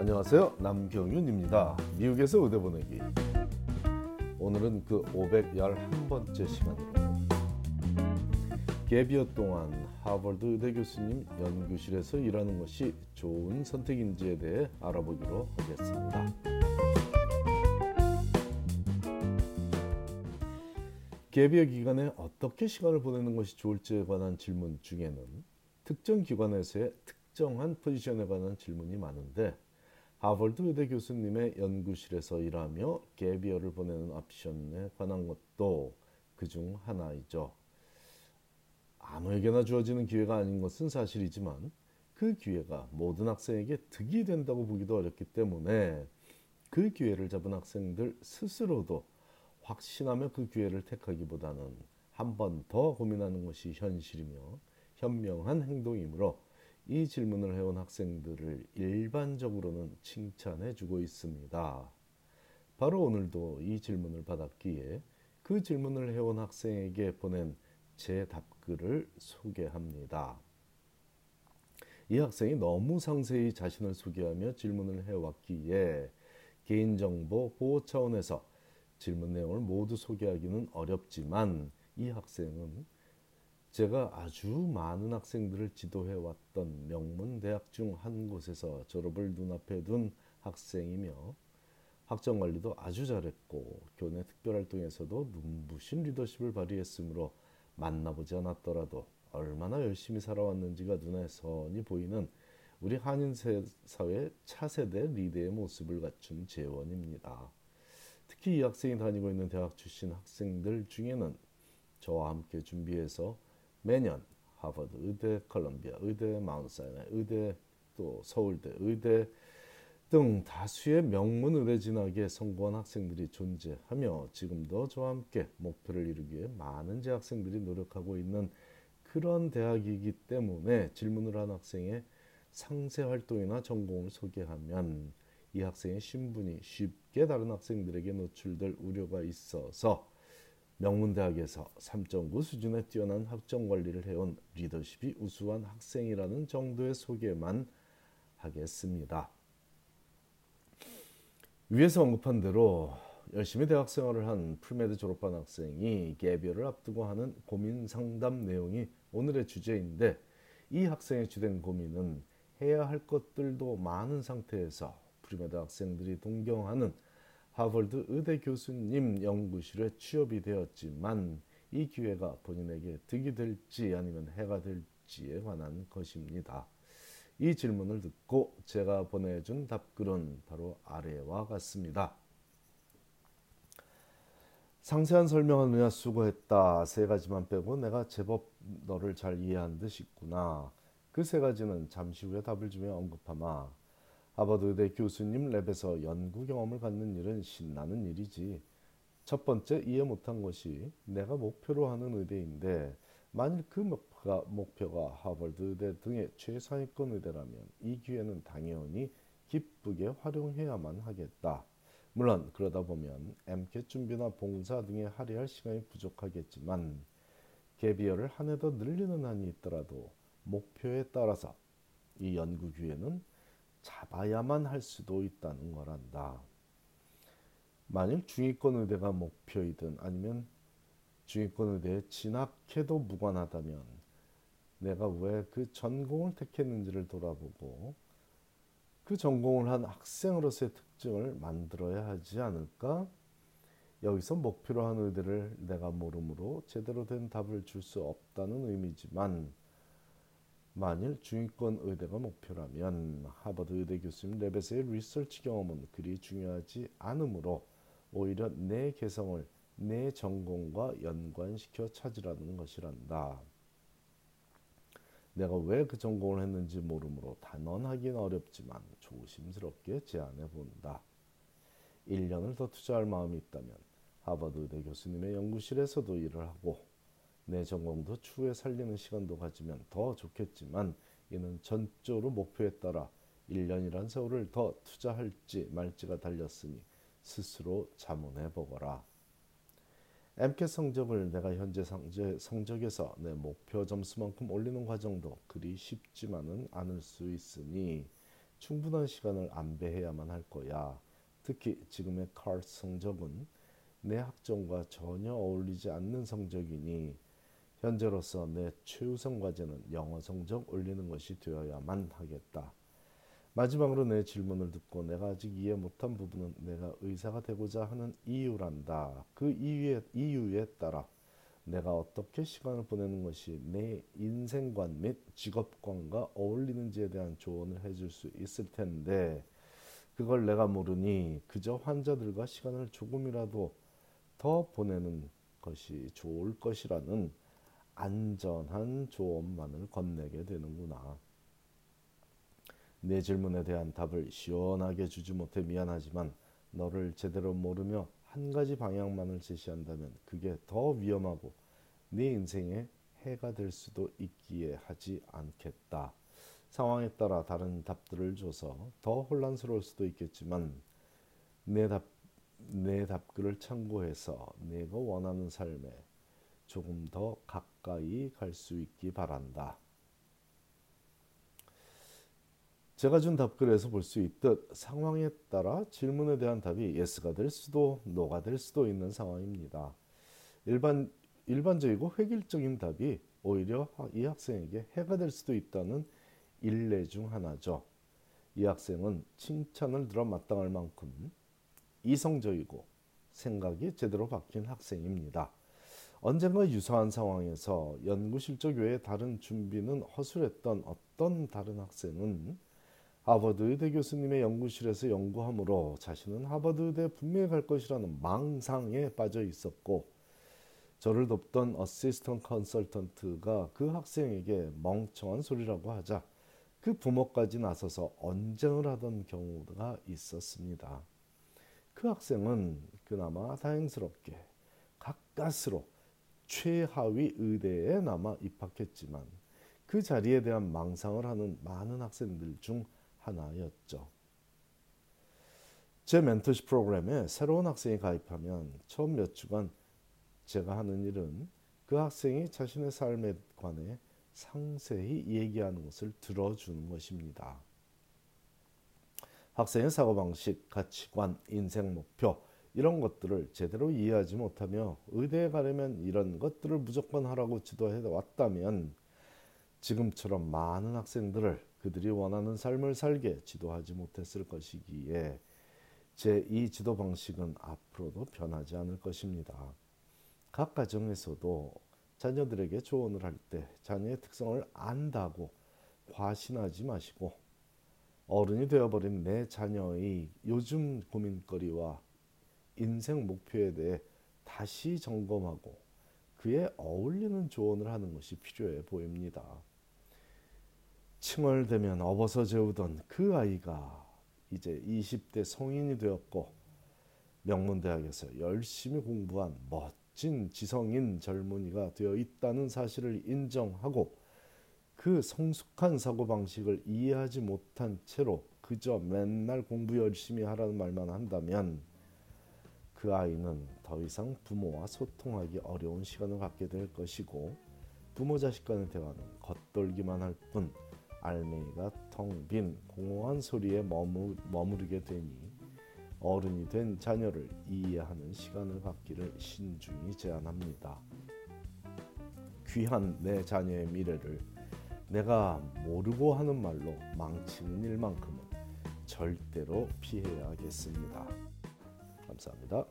안녕하세요. 남경윤입니다. 미국에서 의대 보내기. 오늘은 그 511번째 시간으로 개비어 동안 하버드 의대 교수님 연구실에서 일하는 것이 좋은 선택인지에 대해 알아보기로 하겠습니다. 개비어 기간에 어떻게 시간을 보내는 것이 좋을지에 관한 질문 중에는 특정 기관에서의 특정한 포지션에 관한 질문이 많은데 하버드 의대 교수님의 연구실에서 일하며 개비어를 보내는 옵션에 관한 것도 그 중 하나이죠. 아무에게나 주어지는 기회가 아닌 것은 사실이지만 그 기회가 모든 학생에게 득이 된다고 보기도 어렵기 때문에 그 기회를 잡은 학생들 스스로도 확신하며 그 기회를 택하기보다는 한 번 더 고민하는 것이 현실이며 현명한 행동이므로 이 질문을 해온 학생들을 일반적으로는 칭찬해 주고 있습니다. 바로 오늘도 이 질문을 받았기에 그 질문을 해온 학생에게 보낸 제 답글을 소개합니다. 이 학생이 너무 상세히 자신을 소개하며 질문을 해왔기에 개인정보 보호 차원에서 질문 내용을 모두 소개하기는 어렵지만 이 학생은 제가 아주 많은 학생들을 지도해 왔던 명문 대학 중 한 곳에서 졸업을 눈앞에 둔 학생이며 학점 관리도 아주 잘했고 교내 특별활동에서도 눈부신 리더십을 발휘했으므로 만나보지 않았더라도 얼마나 열심히 살아왔는지가 눈에 선이 보이는 우리 한인 사회 차세대 리더의 모습을 갖춘 재원입니다. 특히 이 학생이 다니고 있는 대학 출신 학생들 중에는 저와 함께 준비해서 매년 하버드 의대, 컬럼비아 의대, 마운트사이나 의대, 또 서울대 의대 등 다수의 명문 의대 진학에 성공한 학생들이 존재하며 지금도 저와 함께 목표를 이루기 위해 많은 재학생들이 노력하고 있는 그런 대학이기 때문에 질문을 한 학생의 상세 활동이나 전공을 소개하면 이 학생의 신분이 쉽게 다른 학생들에게 노출될 우려가 있어서 명문대학에서 3.9 수준의 뛰어난 학점 관리를 해온 리더십이 우수한 학생이라는 정도의 소개만 하겠습니다. 위에서 언급한 대로 열심히 대학 생활을 한 풀메드 졸업한 학생이 개별을 앞두고 하는 고민 상담 내용이 오늘의 주제인데 이 학생의 주된 고민은 해야 할 것들도 많은 상태에서 pre-med 학생들이 동경하는 하버드 의대 교수님 연구실에 취업이 되었지만 이 기회가 본인에게 득이 될지 아니면 해가 될지에 관한 것입니다. 이 질문을 듣고 제가 보내준 답글은 바로 아래와 같습니다. 상세한 설명을 수고했다. 세 가지만 빼고 내가 제법 너를 잘 이해한 듯 있구나. 그 세 가지는 잠시 후에 답을 주며 언급하마. 하버드 의대 교수님 랩에서 연구 경험을 갖는 일은 신나는 일이지. 첫 번째 이해 못한 것이 내가 목표로 하는 의대인데 만일 그 목표가, 목표가 하버드 의대 등의 최상위권 의대라면 이 기회는 당연히 기쁘게 활용해야만 하겠다. 물론 그러다 보면 MCAT 준비나 봉사 등에 할애할 시간이 부족하겠지만 개비어를 한 해 더 늘리는 한이 있더라도 목표에 따라서 이 연구 기회는 잡아야만 할 수도 있다는 거란다. 만일 중위권 의대가 목표이든 아니면 중위권 의대에 진학해도 무관하다면 내가 왜 그 전공을 택했는지를 돌아보고 그 전공을 한 학생으로서의 특징을 만들어야 하지 않을까? 여기서 목표로 한 의대를 내가 모르므로 제대로 된 답을 줄 수 없다는 의미지만 만일 중위권 의대가 목표라면 하버드 의대 교수님 레벳의 리서치 경험은 그리 중요하지 않으므로 오히려 내 개성을 내 전공과 연관시켜 찾으라는 것이란다. 내가 왜 그 전공을 했는지 모르므로 단언하기는 어렵지만 조심스럽게 제안해 본다. 1년을 더 투자할 마음이 있다면 하버드 의대 교수님의 연구실에서도 일을 하고 내 전공도 추후에 살리는 시간도 가지면 더 좋겠지만 이는 전적으로 목표에 따라 1년이란 세월을 더 투자할지 말지가 달렸으니 스스로 자문해 보거라. MCAT 성적을 내가 현재 성적에서 내 목표 점수만큼 올리는 과정도 그리 쉽지만은 않을 수 있으니 충분한 시간을 안배해야만 할 거야. 특히 지금의 카트 성적은 내 학점과 전혀 어울리지 않는 성적이니 현재로서 내 최우선 과제는 영어 성적 올리는 것이 되어야만 하겠다. 마지막으로 내 질문을 듣고 내가 아직 이해 못한 부분은 내가 의사가 되고자 하는 이유란다. 그 이유에, 이유에 따라 내가 어떻게 시간을 보내는 것이 내 인생관 및 직업관과 어울리는지에 대한 조언을 해줄 수 있을 텐데 그걸 내가 모르니 그저 환자들과 시간을 조금이라도 더 보내는 것이 좋을 것이라는 안전한 조언만을 건네게 되는구나. 내 질문에 대한 답을 시원하게 주지 못해 미안하지만 너를 제대로 모르며 한 가지 방향만을 제시한다면 그게 더 위험하고 네 인생에 해가 될 수도 있기에 하지 않겠다. 상황에 따라 다른 답들을 줘서 더 혼란스러울 수도 있겠지만 내 답, 내 답글을 참고해서 네가 원하는 삶에 조금 더 가까이 갈 수 있기 바란다. 제가 준 답글에서 볼 수 있듯 상황에 따라 질문에 대한 답이 예스가 될 수도 노가 될 수도 있는 상황입니다. 일반 일반적이고 획일적인 답이 오히려 이 학생에게 해가 될 수도 있다는 일례 중 하나죠. 이 학생은 칭찬을 들어 마땅할 만큼 이성적이고 생각이 제대로 박힌 학생입니다. 언젠가 유사한 상황에서 연구 실적 외에 다른 준비는 허술했던 어떤 다른 학생은 하버드 의대 교수님의 연구실에서 연구함으로 자신은 하버드 의대 분명히 갈 것이라는 망상에 빠져 있었고 저를 돕던 어시스턴트 컨설턴트가 그 학생에게 멍청한 소리라고 하자 그 부모까지 나서서 언쟁을 하던 경우가 있었습니다. 그 학생은 그나마 다행스럽게 가까스로 최하위 의대에 남아 입학했지만 그 자리에 대한 망상을 하는 많은 학생들 중 하나였죠. 제 멘토십 프로그램에 새로운 학생이 가입하면 처음 몇 주간 제가 하는 일은 그 학생이 자신의 삶에 관해 상세히 얘기하는 것을 들어주는 것입니다. 학생의 사고방식, 가치관, 인생 목표 이런 것들을 제대로 이해하지 못하며 의대에 가려면 이런 것들을 무조건 하라고 지도해 왔다면 지금처럼 많은 학생들을 그들이 원하는 삶을 살게 지도하지 못했을 것이기에 제 이 지도 방식은 앞으로도 변하지 않을 것입니다. 각 가정에서도 자녀들에게 조언을 할 때 자녀의 특성을 안다고 과신하지 마시고 어른이 되어버린 내 자녀의 요즘 고민거리와 인생 목표에 대해 다시 점검하고 그에 어울리는 조언을 하는 것이 필요해 보입니다. 칭얼대면 업어서 재우던 그 아이가 이제 20대 성인이 되었고 명문대학에서 열심히 공부한 멋진 지성인 젊은이가 되어 있다는 사실을 인정하고 그 성숙한 사고방식을 이해하지 못한 채로 그저 맨날 공부 열심히 하라는 말만 한다면 그 아이는 더 이상 부모와 소통하기 어려운 시간을 갖게 될 것이고 부모 자식 간의 대화는 겉돌기만 할 뿐 알맹이가 텅 빈 공허한 소리에 머무, 머무르게 되니 어른이 된 자녀를 이해하는 시간을 갖기를 신중히 제안합니다. 귀한 내 자녀의 미래를 내가 모르고 하는 말로 망치는 일만큼은 절대로 피해야겠습니다. 감사합니다.